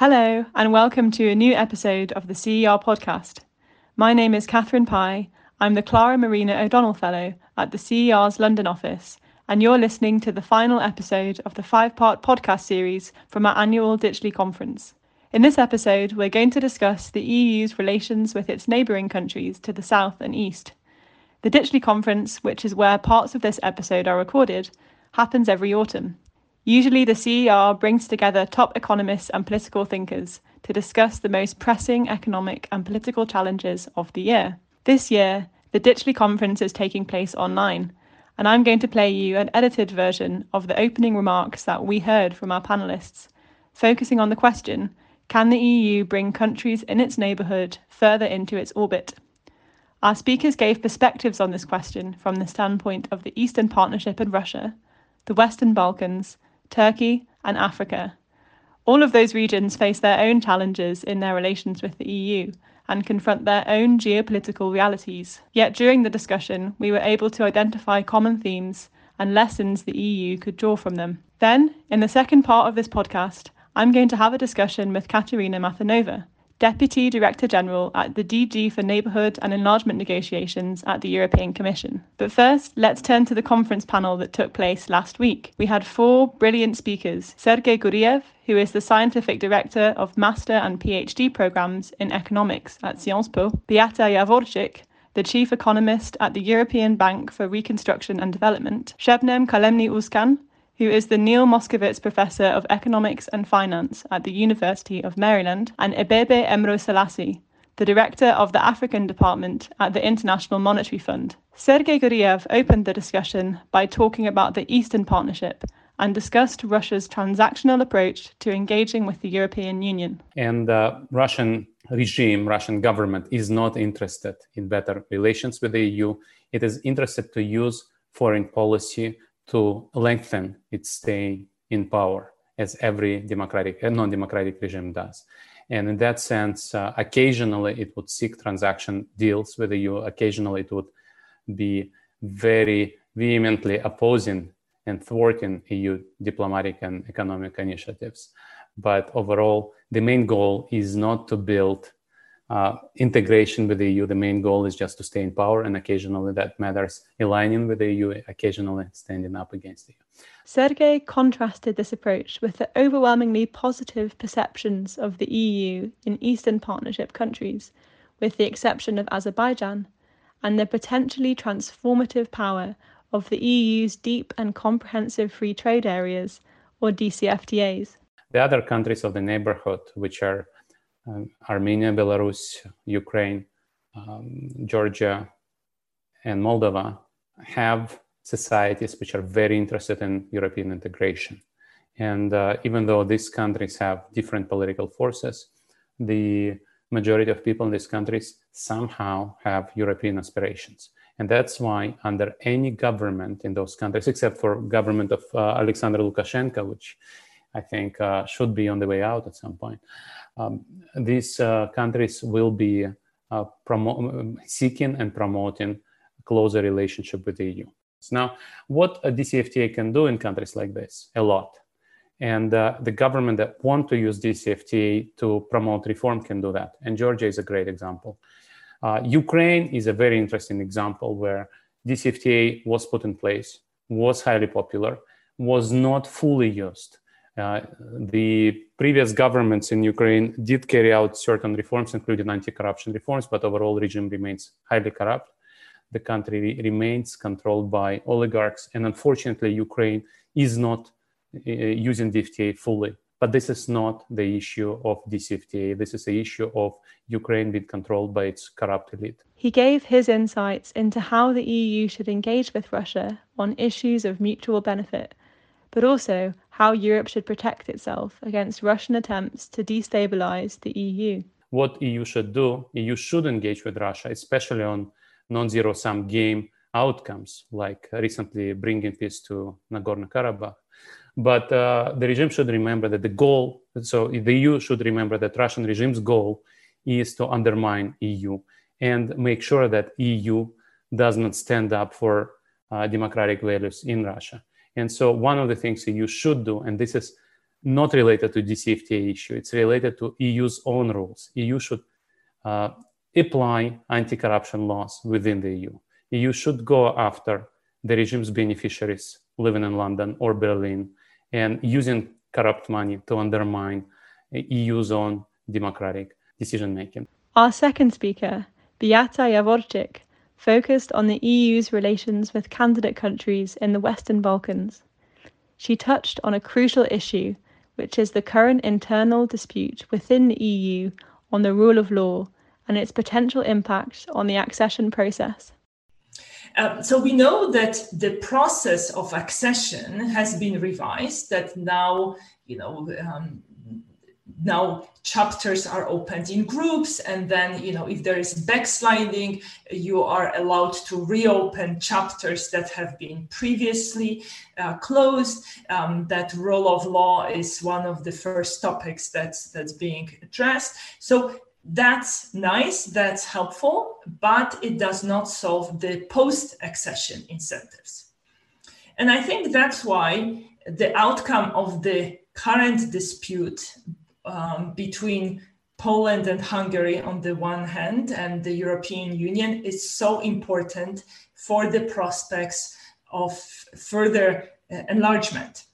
Hello, and welcome to a new episode of the CER podcast. My name is Catherine Pye. I'm the Clara Marina O'Donnell Fellow at the CER's London office, and you're listening to the final episode of the five part podcast series from our annual Ditchley conference. In this episode, we're going to discuss the EU's relations with its neighbouring countries to the south and east. The Ditchley conference, which is where parts of this episode are recorded, happens every autumn. Usually, the CER brings together top economists and political thinkers to discuss the most pressing economic and political challenges of the year. This year, the Ditchley conference is taking place online, and I'm going to play you an edited version of the opening remarks that we heard from our panelists, focusing on the question can the EU bring countries in its neighbourhood further into its orbit? Our speakers gave perspectives on this question from the standpoint of the Eastern Partnership and Russia, the Western Balkans, Turkey, and Africa. All of those regions face their own challenges in their relations with the EU and confront their own geopolitical realities. Yet during the discussion, we were able to identify common themes and lessons the EU could draw from them. Then, in the second part of this podcast, I'm going to have a discussion with Katerina Mathernova, Deputy Director General at the DG for Neighbourhood and Enlargement Negotiations at the European Commission. But first, let's turn to the conference panel that took place last week. We had four brilliant speakers Sergei Guriev, who is the Scientific Director of Master and PhD programs in economics at Sciences Po, Beata Javorcik, the Chief Economist at the European Bank for Reconstruction and Development, Shebnem Kalemli Özcan, who is the Neil Moskowitz Professor of Economics and Finance at the University of Maryland, and Abebe Aemro Selassie, the Director of the African Department at the International Monetary Fund. Sergei Guriev opened the discussion by talking about the Eastern Partnership and discussed Russia's transactional approach to engaging with the European Union. And the Russian regime, Russian government is not interested in better relations with the EU. It is interested to use foreign policy to lengthen its stay in power, as every democratic and non-democratic regime does. And in that sense, uh, occasionally it would seek transaction deals with the EU. Occasionally it would be very vehemently opposing and thwarting EU diplomatic and economic initiatives. But overall, the main goal is not to build uh, integration with the EU. The main goal is just to stay in power, and occasionally that matters aligning with the EU, occasionally standing up against the EU. Sergei contrasted this approach with the overwhelmingly positive perceptions of the EU in Eastern Partnership countries, with the exception of Azerbaijan, and the potentially transformative power of the EU's deep and comprehensive free trade areas, or DCFTAs. The other countries of the neighborhood, which are Armenia, Belarus, Ukraine, um, Georgia, and Moldova have societies which are very interested in European integration. And uh, even though these countries have different political forces, the majority of people in these countries somehow have European aspirations. And that's why under any government in those countries, except for government of uh, Alexander Lukashenko, which I think uh, should be on the way out at some point, um, these uh, countries will be uh, promo- seeking and promoting a closer relationship with the EU. So now, what a DCFTA can do in countries like this? A lot. And uh, the government that want to use DCFTA to promote reform can do that. And Georgia is a great example. Uh, Ukraine is a very interesting example where DCFTA was put in place, was highly popular, was not fully used. Uh, the previous governments in Ukraine did carry out certain reforms, including anti-corruption reforms, but overall regime remains highly corrupt. The country re- remains controlled by oligarchs, and unfortunately, Ukraine is not uh, using DCFTA fully. But this is not the issue of DCFTA. This is the issue of Ukraine being controlled by its corrupt elite. He gave his insights into how the EU should engage with Russia on issues of mutual benefit, but also how Europe should protect itself against Russian attempts to destabilize the EU. what EU should do, EU should engage with Russia, especially on non-zero sum game outcomes, like recently bringing peace to Nagorno-Karabakh. But uh, the regime should remember that the goal, so the EU should remember that Russian regime's goal is to undermine EU and make sure that EU does not stand up for uh, democratic values in Russia. And so one of the things you should do, and this is not related to DCFTA issue, it's related to EU's own rules. EU should uh, apply anti-corruption laws within the EU. EU should go after the regime's beneficiaries living in London or Berlin and using corrupt money to undermine EU's own democratic decision making. Our second speaker, Beata Javorcik, focused on the EU's relations with candidate countries in the Western Balkans. She touched on a crucial issue, which is the current internal dispute within the EU on the rule of law and its potential impact on the accession process. Um, so we know that the process of accession has been revised. That now, you know, um, now chapters are opened in groups, and then, you know, if there is backsliding, you are allowed to reopen chapters that have been previously uh, closed. Um, that rule of law is one of the first topics that's that's being addressed. So that's nice, that's helpful, but it does not solve the post accession incentives. And I think that's why the outcome of the current dispute um, between Poland and Hungary on the one hand and the European Union is so important for the prospects of further uh, enlargement.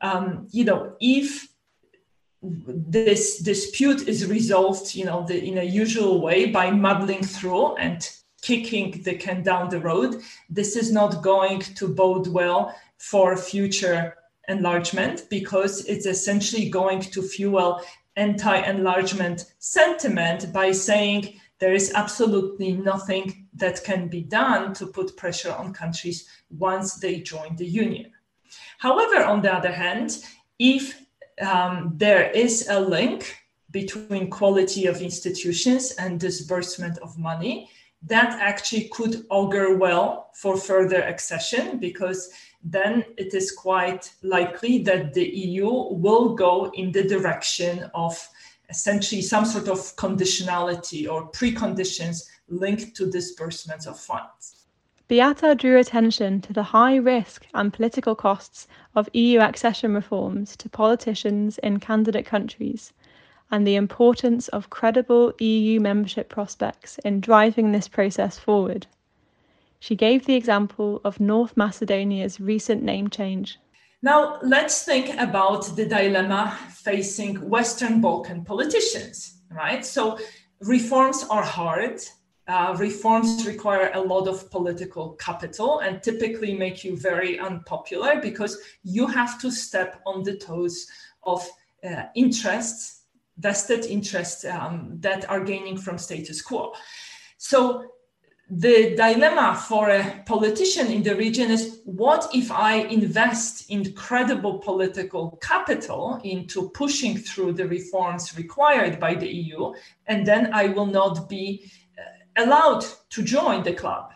Um, you know, if this dispute is resolved, you know, the, in a usual way by muddling through and kicking the can down the road. This is not going to bode well for future enlargement because it's essentially going to fuel anti-enlargement sentiment by saying there is absolutely nothing that can be done to put pressure on countries once they join the union. However, on the other hand, if um, there is a link between quality of institutions and disbursement of money that actually could augur well for further accession because then it is quite likely that the EU will go in the direction of essentially some sort of conditionality or preconditions linked to disbursements of funds. Beata drew attention to the high risk and political costs of EU accession reforms to politicians in candidate countries and the importance of credible EU membership prospects in driving this process forward. She gave the example of North Macedonia's recent name change. Now, let's think about the dilemma facing Western Balkan politicians, right? So, reforms are hard, uh, reforms require a lot of political capital and typically make you very unpopular because you have to step on the toes of uh, interests, vested interests um, that are gaining from status quo. So the dilemma for a politician in the region is what if I invest incredible political capital into pushing through the reforms required by the EU, and then I will not be allowed to join the club.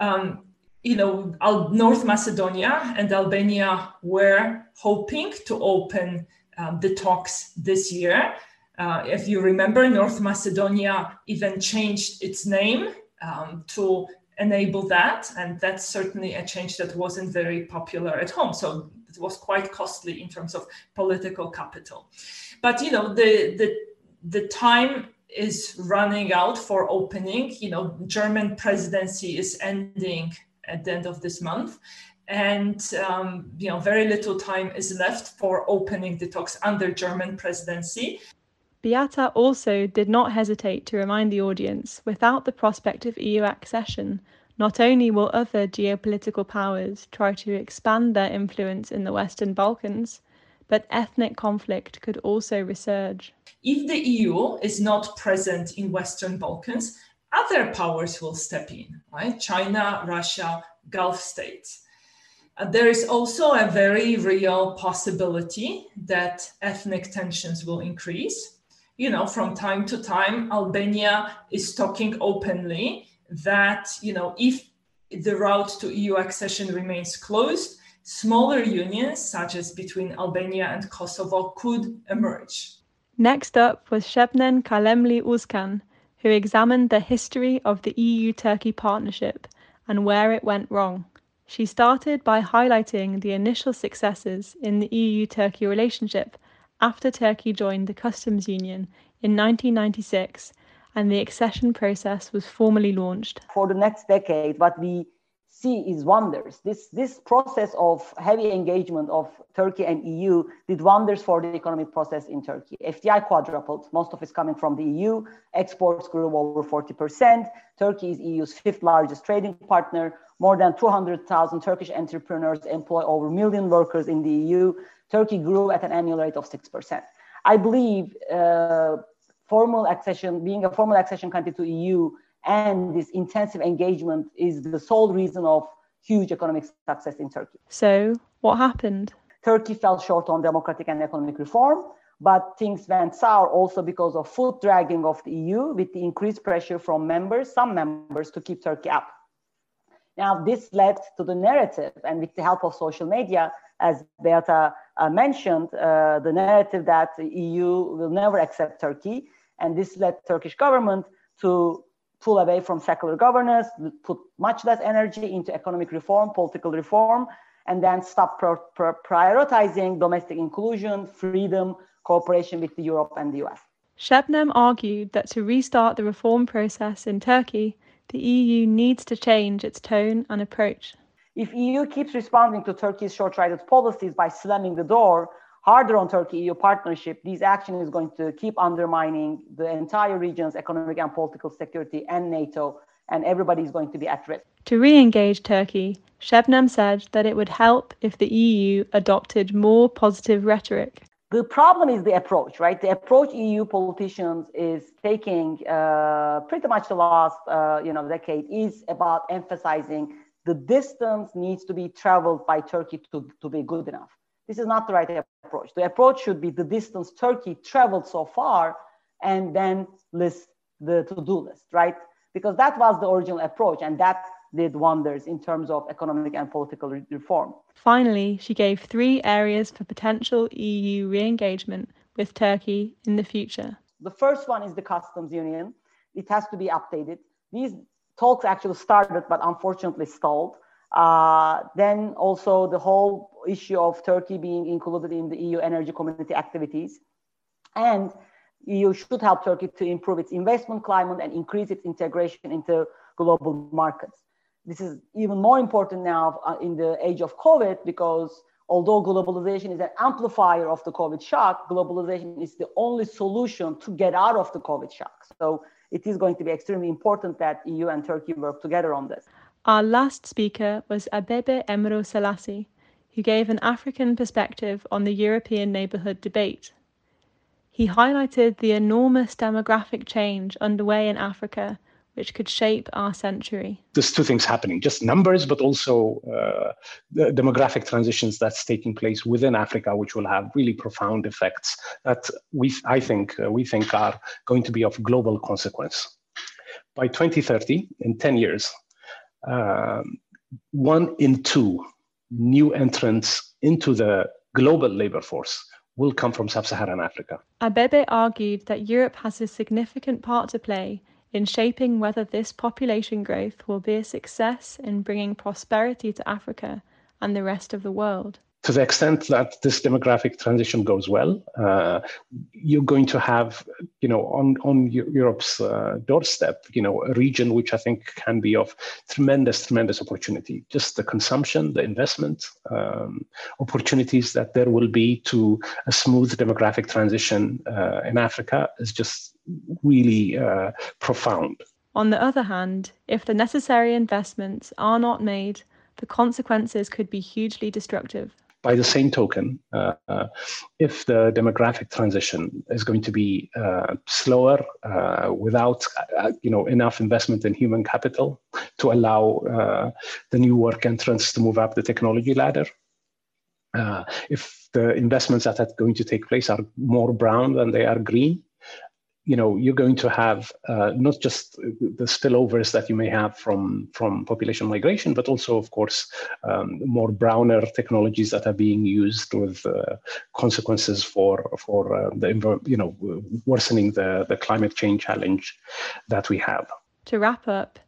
Um, you know, North Macedonia and Albania were hoping to open um, the talks this year. Uh, if you remember, North Macedonia even changed its name um, to enable that, and that's certainly a change that wasn't very popular at home. So it was quite costly in terms of political capital. But you know, the the the time is running out for opening. You know, German presidency is ending at the end of this month, and um, you know, very little time is left for opening the talks under German presidency. Beata also did not hesitate to remind the audience without the prospect of EU accession, not only will other geopolitical powers try to expand their influence in the Western Balkans, but ethnic conflict could also resurge. If the EU is not present in Western Balkans, other powers will step in, right? China, Russia, Gulf states. Uh, there is also a very real possibility that ethnic tensions will increase. You know, from time to time, Albania is talking openly that, you know, if the route to EU accession remains closed, smaller unions, such as between Albania and Kosovo, could emerge. Next up was Shebnem Kalemli Özcan, who examined the history of the EU Turkey partnership and where it went wrong. She started by highlighting the initial successes in the EU Turkey relationship after Turkey joined the customs union in 1996 and the accession process was formally launched. For the next decade, what we see is wonders. This, this process of heavy engagement of Turkey and EU did wonders for the economic process in Turkey. FDI quadrupled, most of it's coming from the EU. Exports grew over 40%. Turkey is EU's fifth largest trading partner. More than 200,000 Turkish entrepreneurs employ over a million workers in the EU. Turkey grew at an annual rate of 6%. I believe uh, formal accession, being a formal accession country to EU and this intensive engagement is the sole reason of huge economic success in Turkey. So, what happened? Turkey fell short on democratic and economic reform, but things went sour also because of foot dragging of the EU with the increased pressure from members, some members, to keep Turkey up. Now, this led to the narrative, and with the help of social media, as Beata uh, mentioned, uh, the narrative that the EU will never accept Turkey, and this led Turkish government to pull away from secular governance, put much less energy into economic reform, political reform, and then stop prioritizing domestic inclusion, freedom, cooperation with Europe and the US. Shebnem argued that to restart the reform process in Turkey, the EU needs to change its tone and approach. If EU keeps responding to Turkey's short-sighted policies by slamming the door harder on Turkey-EU partnership, this action is going to keep undermining the entire region's economic and political security and NATO, and everybody is going to be at risk. To re-engage Turkey, Shebnem said that it would help if the EU adopted more positive rhetoric. The problem is the approach, right? The approach EU politicians is taking uh, pretty much the last, uh, you know, decade is about emphasizing the distance needs to be traveled by Turkey to, to be good enough. This is not the right approach. The approach should be the distance Turkey traveled so far and then list the to-do list, right? Because that was the original approach and that did wonders in terms of economic and political re- reform. Finally, she gave three areas for potential EU re-engagement with Turkey in the future. The first one is the customs union. It has to be updated. These talks actually started, but unfortunately stalled. Uh, then also the whole issue of Turkey being included in the EU energy community activities. And EU should help Turkey to improve its investment climate and increase its integration into global markets. This is even more important now uh, in the age of COVID because although globalization is an amplifier of the COVID shock, globalization is the only solution to get out of the COVID shock. So it is going to be extremely important that EU and Turkey work together on this. Our last speaker was Abebe Aemro Selassie, who gave an African perspective on the European neighbourhood debate. He highlighted the enormous demographic change underway in Africa, which could shape our century. There's two things happening just numbers, but also uh, the demographic transitions that's taking place within Africa, which will have really profound effects that we, I think, uh, we think are going to be of global consequence. By 2030, in 10 years, um, one in two new entrants into the global labor force will come from sub-Saharan Africa. Abebe argued that Europe has a significant part to play in shaping whether this population growth will be a success in bringing prosperity to Africa and the rest of the world to the extent that this demographic transition goes well, uh, you're going to have, you know, on on Europe's uh, doorstep, you know, a region which I think can be of tremendous, tremendous opportunity. Just the consumption, the investment um, opportunities that there will be to a smooth demographic transition uh, in Africa is just really uh, profound. On the other hand, if the necessary investments are not made, the consequences could be hugely destructive by the same token, uh, uh, if the demographic transition is going to be uh, slower uh, without uh, you know enough investment in human capital to allow uh, the new work entrants to move up the technology ladder, if the investments that are going to take place are more brown than they are green, you know you're going to have uh, not just the spillovers that you may have from from population migration, but also, of course, um, more browner technologies that are being used with uh, consequences for for uh, the you know worsening the the climate change challenge that we have. To wrap up,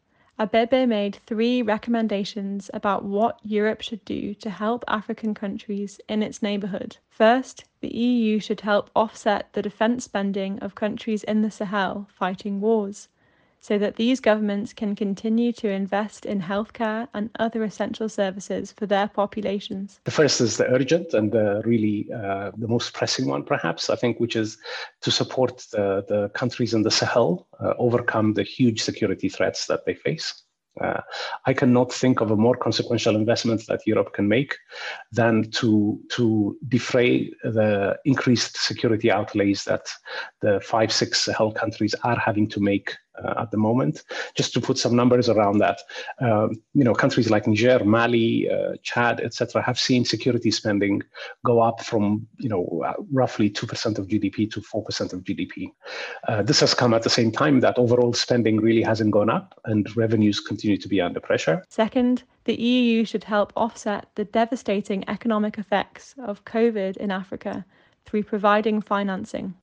Abebe made three recommendations about what Europe should do to help African countries in its neighbourhood. First, the EU should help offset the defence spending of countries in the Sahel fighting wars so that these governments can continue to invest in healthcare and other essential services for their populations. The first is the urgent and the really uh, the most pressing one, perhaps, I think, which is to support the, the countries in the Sahel uh, overcome the huge security threats that they face. Uh, I cannot think of a more consequential investment that Europe can make than to to defray the increased security outlays that the five six Sahel countries are having to make at the moment. Just to put some numbers around that, um, you know, countries like Niger, Mali, uh, Chad, etc., have seen security spending go up from you know uh, roughly two percent of GDP to four percent of GDP. Uh, this has come at the same time that overall spending really hasn't gone up, and revenues continue to be under pressure. Second, the EU should help offset the devastating economic effects of COVID in Africa through providing financing?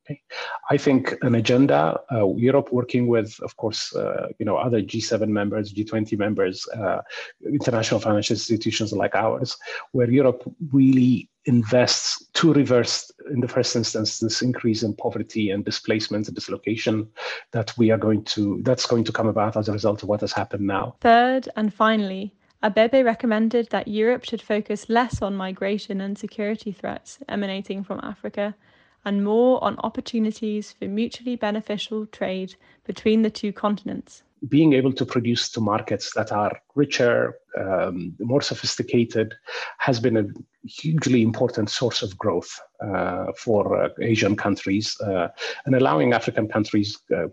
I think an agenda, uh, Europe working with, of course, uh, you know, other G7 members, G20 members, uh, international financial institutions like ours, where Europe really invests to reverse, in the first instance, this increase in poverty and displacement and dislocation that we are going to, that's going to come about as a result of what has happened now. Third, and finally, Abebe recommended that Europe should focus less on migration and security threats emanating from Africa and more on opportunities for mutually beneficial trade between the two continents. Being able to produce to markets that are richer, um, more sophisticated, has been a hugely important source of growth uh, for uh, Asian countries uh, and allowing African countries uh,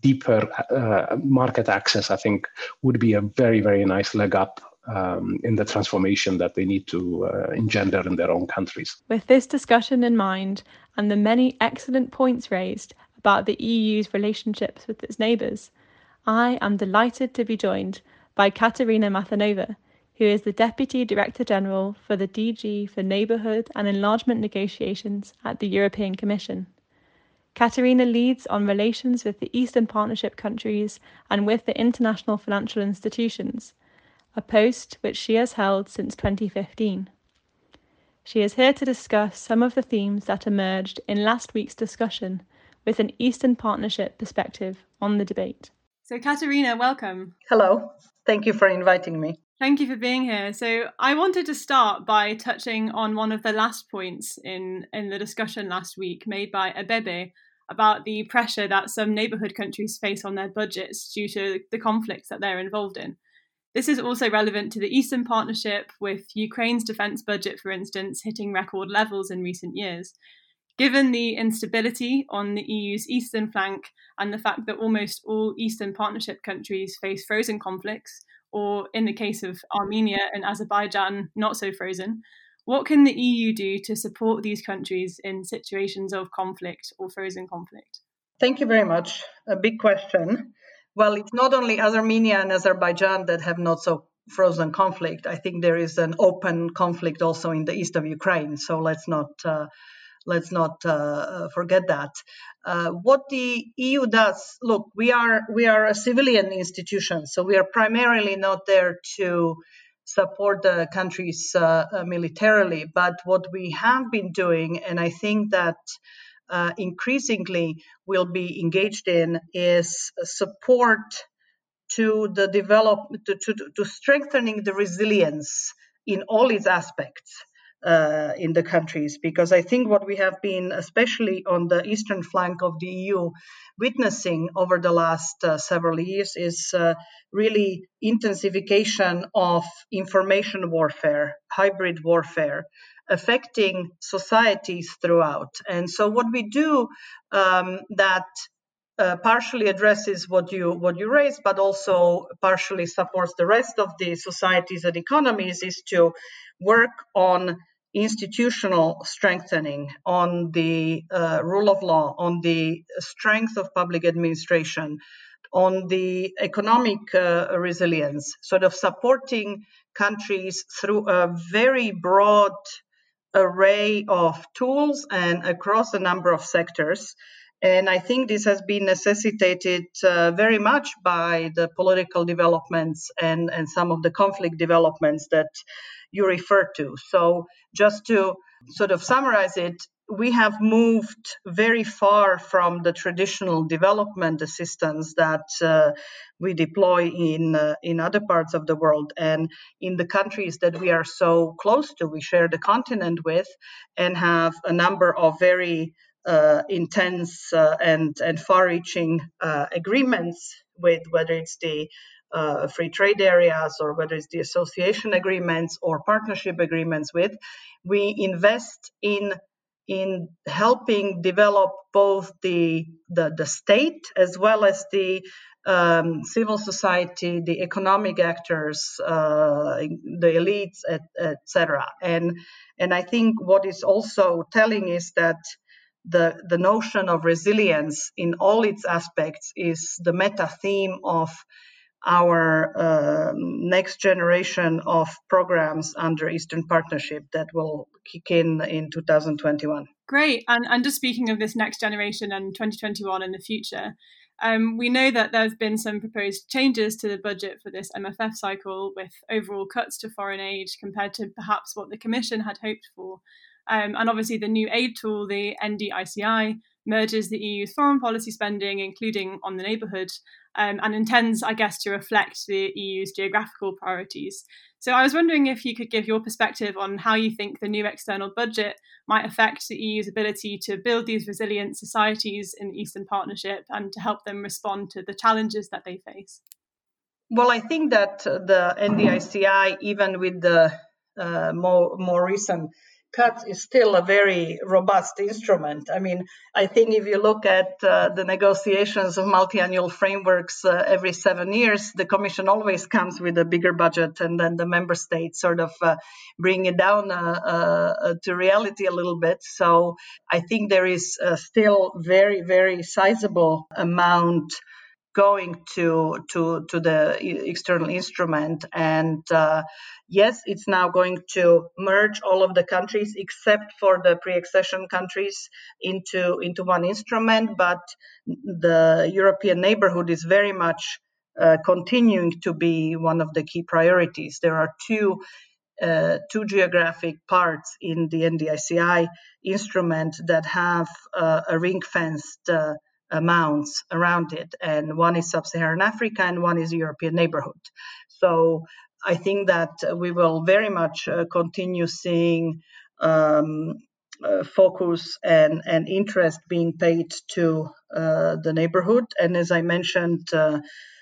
deeper uh, market access, I think, would be a very, very nice leg up um, in the transformation that they need to uh, engender in their own countries. With this discussion in mind and the many excellent points raised about the EU's relationships with its neighbours, I am delighted to be joined by Katerina Mathernova, who is the Deputy Director General for the DG for Neighbourhood and Enlargement Negotiations at the European Commission. Katerina leads on relations with the Eastern Partnership countries and with the international financial institutions, a post which she has held since 2015. She is here to discuss some of the themes that emerged in last week's discussion with an Eastern Partnership perspective on the debate. So, Katerina, welcome. Hello. Thank you for inviting me. Thank you for being here. So, I wanted to start by touching on one of the last points in, in the discussion last week made by Abebe about the pressure that some neighbourhood countries face on their budgets due to the conflicts that they're involved in. This is also relevant to the Eastern Partnership, with Ukraine's defence budget, for instance, hitting record levels in recent years. Given the instability on the EU's eastern flank and the fact that almost all Eastern Partnership countries face frozen conflicts, or in the case of Armenia and Azerbaijan, not so frozen, what can the EU do to support these countries in situations of conflict or frozen conflict? Thank you very much. A big question. Well, it's not only Armenia and Azerbaijan that have not so frozen conflict. I think there is an open conflict also in the east of Ukraine. So let's not uh, let's not uh, forget that. Uh, what the EU does, look, we are we are a civilian institution, so we are primarily not there to support the countries uh, uh militarily. But what we have been doing, and I think that uh, increasingly will be engaged in is support to the develop to, to, to strengthening the resilience in all its aspects uh, in the countries. Because I think what we have been, especially on the eastern flank of the EU, witnessing over the last uh, several years is uh, really intensification of information warfare, hybrid warfare, affecting societies throughout. And so, what we do um, that uh, partially addresses what you what you raised, but also partially supports the rest of the societies and economies, is to work on institutional strengthening, on the uh, rule of law, on the strength of public administration, on the economic uh, resilience, sort of supporting countries through a very broad array of tools and across a number of sectors. And I think this has been necessitated uh, very much by the political developments and, and some of the conflict developments that you refer to. So, just to sort of summarize it, we have moved very far from the traditional development assistance that uh, we deploy in uh, in other parts of the world. And in the countries that we are so close to we share the continent with and have a number of very uh, intense uh, and and far-reaching uh, agreements with whether it's the uh, free trade areas or whether it's the association agreements or partnership agreements with. We invest in in helping develop both the, the, the state as well as the um, civil society, the economic actors, uh, the elites, etc. Et and and I think what is also telling is that the the notion of resilience in all its aspects is the meta theme of our uh, next generation of programs under Eastern Partnership that will kick in in 2021. Great. And, and just speaking of this next generation and 2021 in the future, um, we know that there have been some proposed changes to the budget for this MFF cycle with overall cuts to foreign aid compared to perhaps what the Commission had hoped for. Um, and obviously, the new aid tool, the NDICI, merges the EU's foreign policy spending, including on the neighbourhood, um, and intends, I guess, to reflect the EU's geographical priorities. So I was wondering if you could give your perspective on how you think the new external budget might affect the EU's ability to build these resilient societies in the Eastern Partnership and to help them respond to the challenges that they face. Well, I think that the NDICI, even with the uh, more more recent cuts is still a very robust instrument. I mean, I think if you look at uh, the negotiations of multi-annual frameworks uh, every seven years, the Commission always comes with a bigger budget, and then the member states sort of uh, bring it down uh, uh, to reality a little bit. So I think there is uh, still very, very sizable amount going to to to the external instrument. And uh, yes it's now going to merge all of the countries except for the pre-accession countries into into one instrument. But the european neighborhood is very much uh, continuing to be one of the key priorities. There are two uh, two geographic parts in the NDICI instrument that have uh, a ring fenced uh, amounts around it, and one is sub-Saharan Africa and one is European neighborhood. So I think that we will very much uh, continue seeing um, uh, focus and, and interest being paid to uh, the neighborhood. And as I mentioned uh,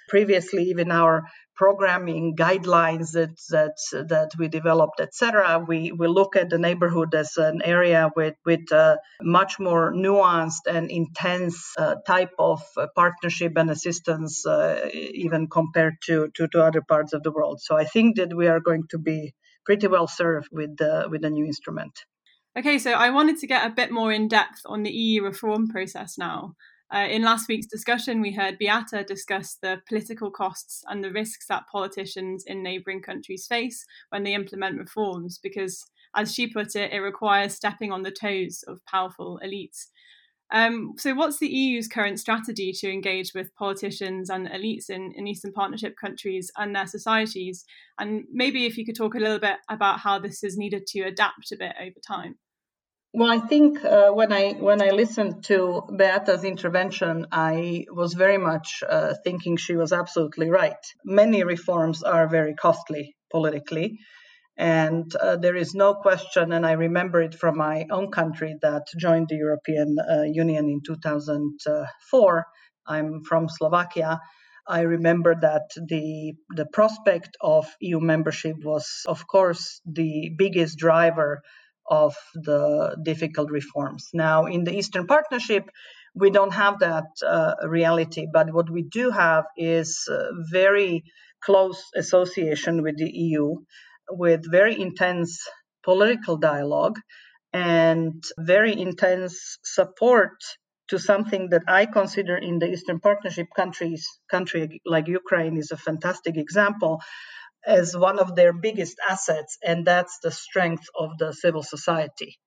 previously, even our programming guidelines that that that we developed, etc. We we look at the neighborhood as an area with with a much more nuanced and intense uh, type of uh, partnership and assistance, uh, even compared to, to to other parts of the world. So I think that we are going to be pretty well served with the with the new instrument. Okay, so I wanted to get a bit more in depth on the EU reform process now. Uh, in last week's discussion, we heard Beata discuss the political costs and the risks that politicians in neighbouring countries face when they implement reforms, because, as she put it, it requires stepping on the toes of powerful elites. Um, so, what's the EU's current strategy to engage with politicians and elites in, in Eastern Partnership countries and their societies? And maybe if you could talk a little bit about how this is needed to adapt a bit over time. Well, I think uh, when I when I listened to Beata's intervention, I was very much uh, thinking she was absolutely right. Many reforms are very costly politically, and uh, there is no question. And I remember it from my own country that joined the European uh, Union in 2004. I'm from Slovakia. I remember that the the prospect of EU membership was, of course, the biggest driver of the difficult reforms. Now, in the Eastern Partnership, we don't have that uh, reality, but what we do have is very close association with the EU, with very intense political dialogue and very intense support to something that I consider in the Eastern Partnership countries, country like Ukraine is a fantastic example, as one of their biggest assets, and that's the strength of the civil society.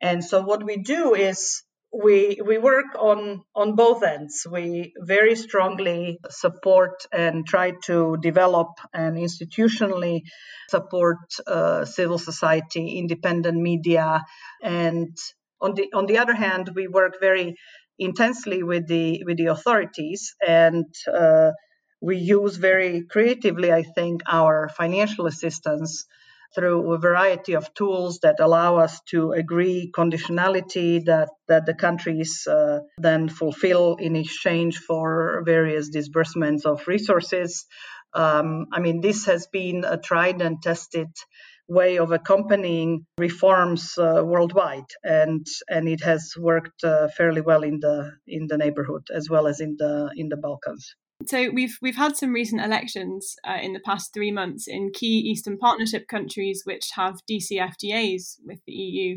And so what we do is we we work on on both ends. We very strongly support and try to develop and institutionally support uh, civil society, independent media, and on the on the other hand, we work very intensely with the with the authorities and. Uh, we use very creatively, I think, our financial assistance through a variety of tools that allow us to agree conditionality that, that the countries uh, then fulfill in exchange for various disbursements of resources. Um, I mean, this has been a tried and tested way of accompanying reforms uh, worldwide, and and it has worked uh, fairly well in the in the neighborhood as well as in the in the Balkans. So we've we've had some recent elections uh, in the past three months in key Eastern Partnership countries which have DCFTAs with the EU.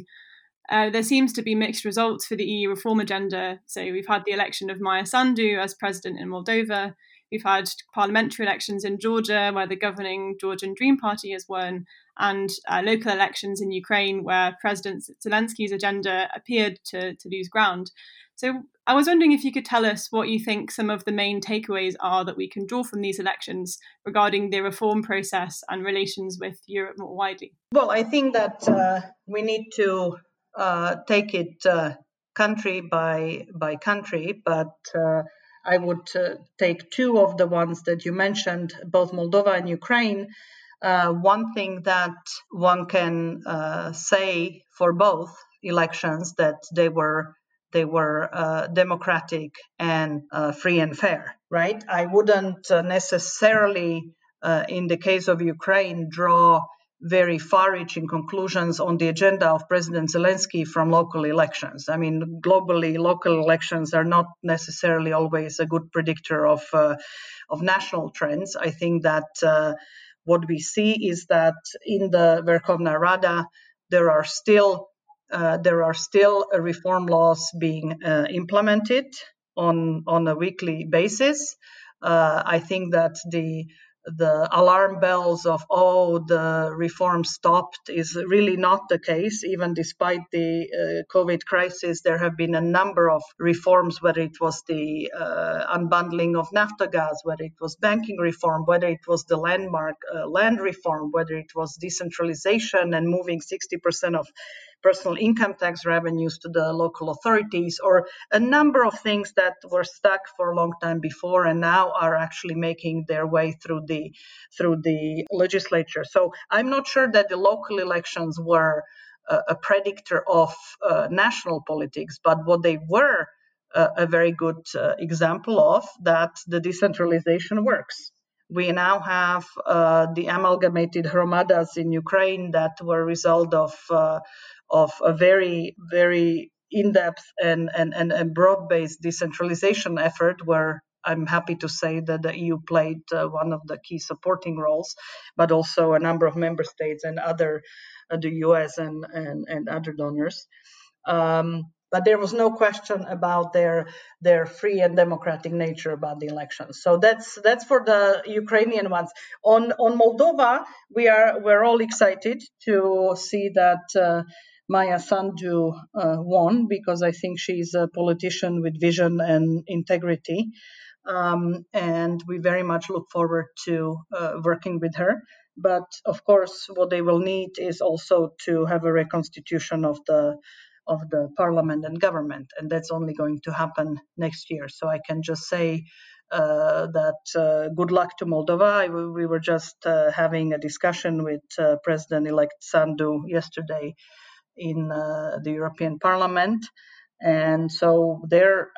Uh, there seems to be mixed results for the EU reform agenda. So we've had the election of Maia Sandu as president in Moldova. We've had parliamentary elections in Georgia, where the governing Georgian Dream Party has won, and uh, local elections in Ukraine, where President Zelensky's agenda appeared to, to lose ground. So I was wondering if you could tell us what you think some of the main takeaways are that we can draw from these elections regarding the reform process and relations with Europe more widely. Well, I think that uh, we need to uh, take it uh, country by by country, but uh, I would uh, take two of the ones that you mentioned, both Moldova and Ukraine. Uh, one thing that one can say for both elections that they were they were uh, democratic and uh, free and fair, right? I wouldn't uh, necessarily, uh, in the case of Ukraine, draw very far reaching conclusions on the agenda of President Zelensky from local elections. I mean, globally, local elections are not necessarily always a good predictor of, uh, of national trends. I think that uh, what we see is that in the Verkhovna Rada, there are still uh, there are still reform laws being uh, implemented on on a weekly basis. Uh, I think that the the alarm bells of oh the reform stopped is really not the case even despite the uh, covid crisis there have been a number of reforms whether it was the uh, unbundling of naftogaz whether it was banking reform whether it was the landmark uh, land reform whether it was decentralization and moving 60% of personal income tax revenues to the local authorities, or a number of things that were stuck for a long time before and now are actually making their way through the through the legislature. So I'm not sure that the local elections were a, a predictor of uh, national politics, but what they were uh, a very good uh, example of that the decentralization works we now have uh, the amalgamated hromadas in Ukraine that were a result of uh, of a very, very in-depth and, and, and, and broad-based decentralization effort where I'm happy to say that the EU played uh, one of the key supporting roles, but also a number of member states and other, uh, the US and, and, and other donors. Um, but there was no question about their their free and democratic nature about the elections. So that's that's for the Ukrainian ones. On on Moldova, we are we're all excited to see that. Uh, Maia Sandu uh, won because I think she's a politician with vision and integrity. Um, and we very much look forward to uh, working with her. But of course, what they will need is also to have a reconstitution of the of the parliament and government, and that's only going to happen next year. So I can just say uh, that uh, good luck to Moldova. We were just uh, having a discussion with uh, President-elect Sandu yesterday in uh, the European Parliament. And so there,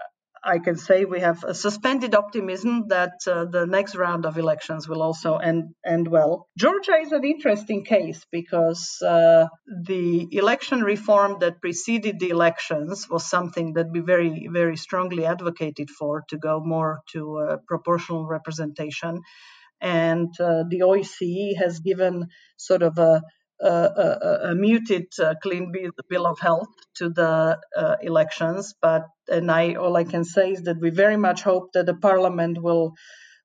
I can say we have a suspended optimism that uh, the next round of elections will also end, end well. Georgia is an interesting case because uh, the election reform that preceded the elections was something that we very, very strongly advocated for to go more to uh, proportional representation. And uh, the OSCE has given sort of a a, muted uh, clean bill of health to the uh, elections. But and I all I can say is that we very much hope that the parliament will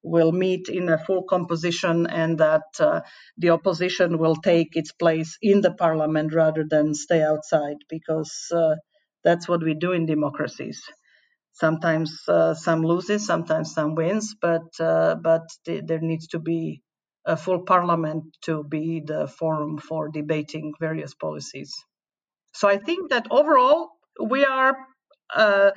will meet in a full composition and that uh, the opposition will take its place in the parliament rather than stay outside because uh, that's what we do in democracies. Sometimes uh, some loses, sometimes some wins, but but th- there needs to be a full parliament to be the forum for debating various policies. So I think that overall we are uh,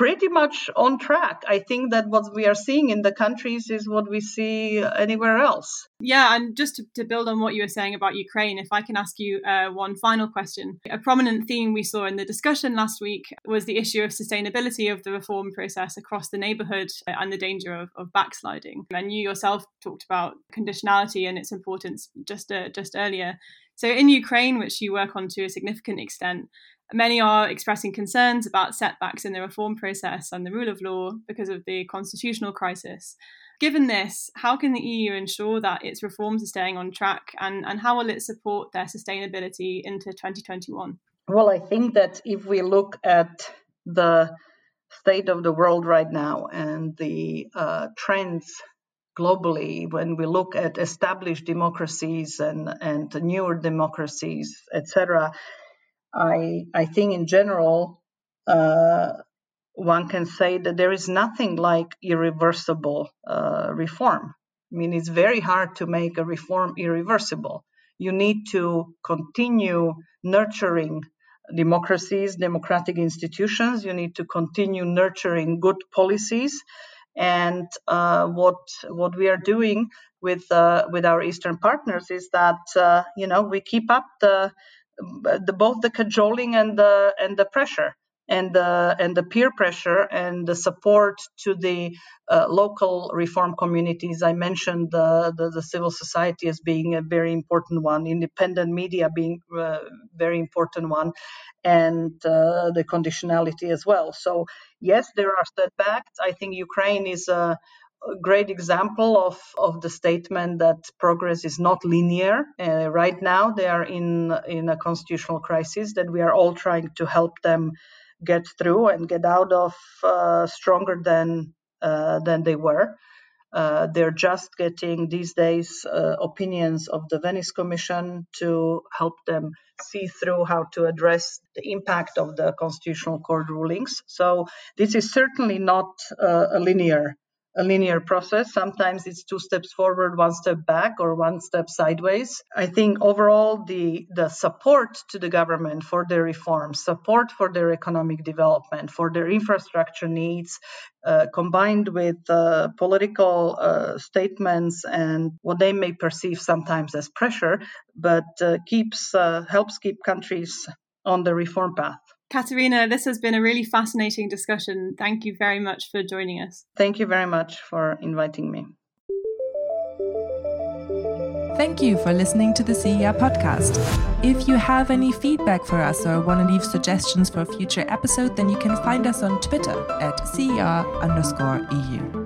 pretty much on track. I think that what we are seeing in the countries is what we see anywhere else. Yeah, and just to, to build on what you were saying about Ukraine, if I can ask you uh, one final question. A prominent theme we saw in the discussion last week was the issue of sustainability of the reform process across the neighborhood and the danger of, of backsliding. And you yourself talked about conditionality and its importance just uh, just earlier. So in Ukraine, which you work on to a significant extent, Many are expressing concerns about setbacks in the reform process and the rule of law because of the constitutional crisis. Given this, how can the EU ensure that its reforms are staying on track and, and how will it support their sustainability into 2021? Well, I think that if we look at the state of the world right now and the uh, trends globally, when we look at established democracies and, and newer democracies, etc., I I think in general uh, one can say that there is nothing like irreversible uh, reform. I mean, it's very hard to make a reform irreversible. You need to continue nurturing democracies, democratic institutions. You need to continue nurturing good policies. And uh, what what we are doing with uh, with our Eastern partners is that uh, you know we keep up the the, both the cajoling and the and the pressure and the and the peer pressure and the support to the uh, local reform communities. I mentioned the, the, the civil society as being a very important one, independent media being a uh, very important one, and uh, the conditionality as well. So yes, there are setbacks. I think Ukraine is a a great example of, of the statement that progress is not linear. Uh, right now, they are in, in a constitutional crisis that we are all trying to help them get through and get out of uh, stronger than, uh, than they were. Uh, they're just getting these days uh, opinions of the Venice Commission to help them see through how to address the impact of the Constitutional Court rulings. So, this is certainly not uh, a linear a linear process. Sometimes it's two steps forward, one step back, or one step sideways. I think overall, the, the support to the government for their reforms, support for their economic development, for their infrastructure needs, uh, combined with uh, political uh, statements and what they may perceive sometimes as pressure, but uh, keeps uh, helps keep countries on the reform path. Katerina, this has been a really fascinating discussion. Thank you very much for joining us. Thank you very much for inviting me. Thank you for listening to the CER podcast. If you have any feedback for us or want to leave suggestions for a future episode, then you can find us on Twitter at CER underscore EU.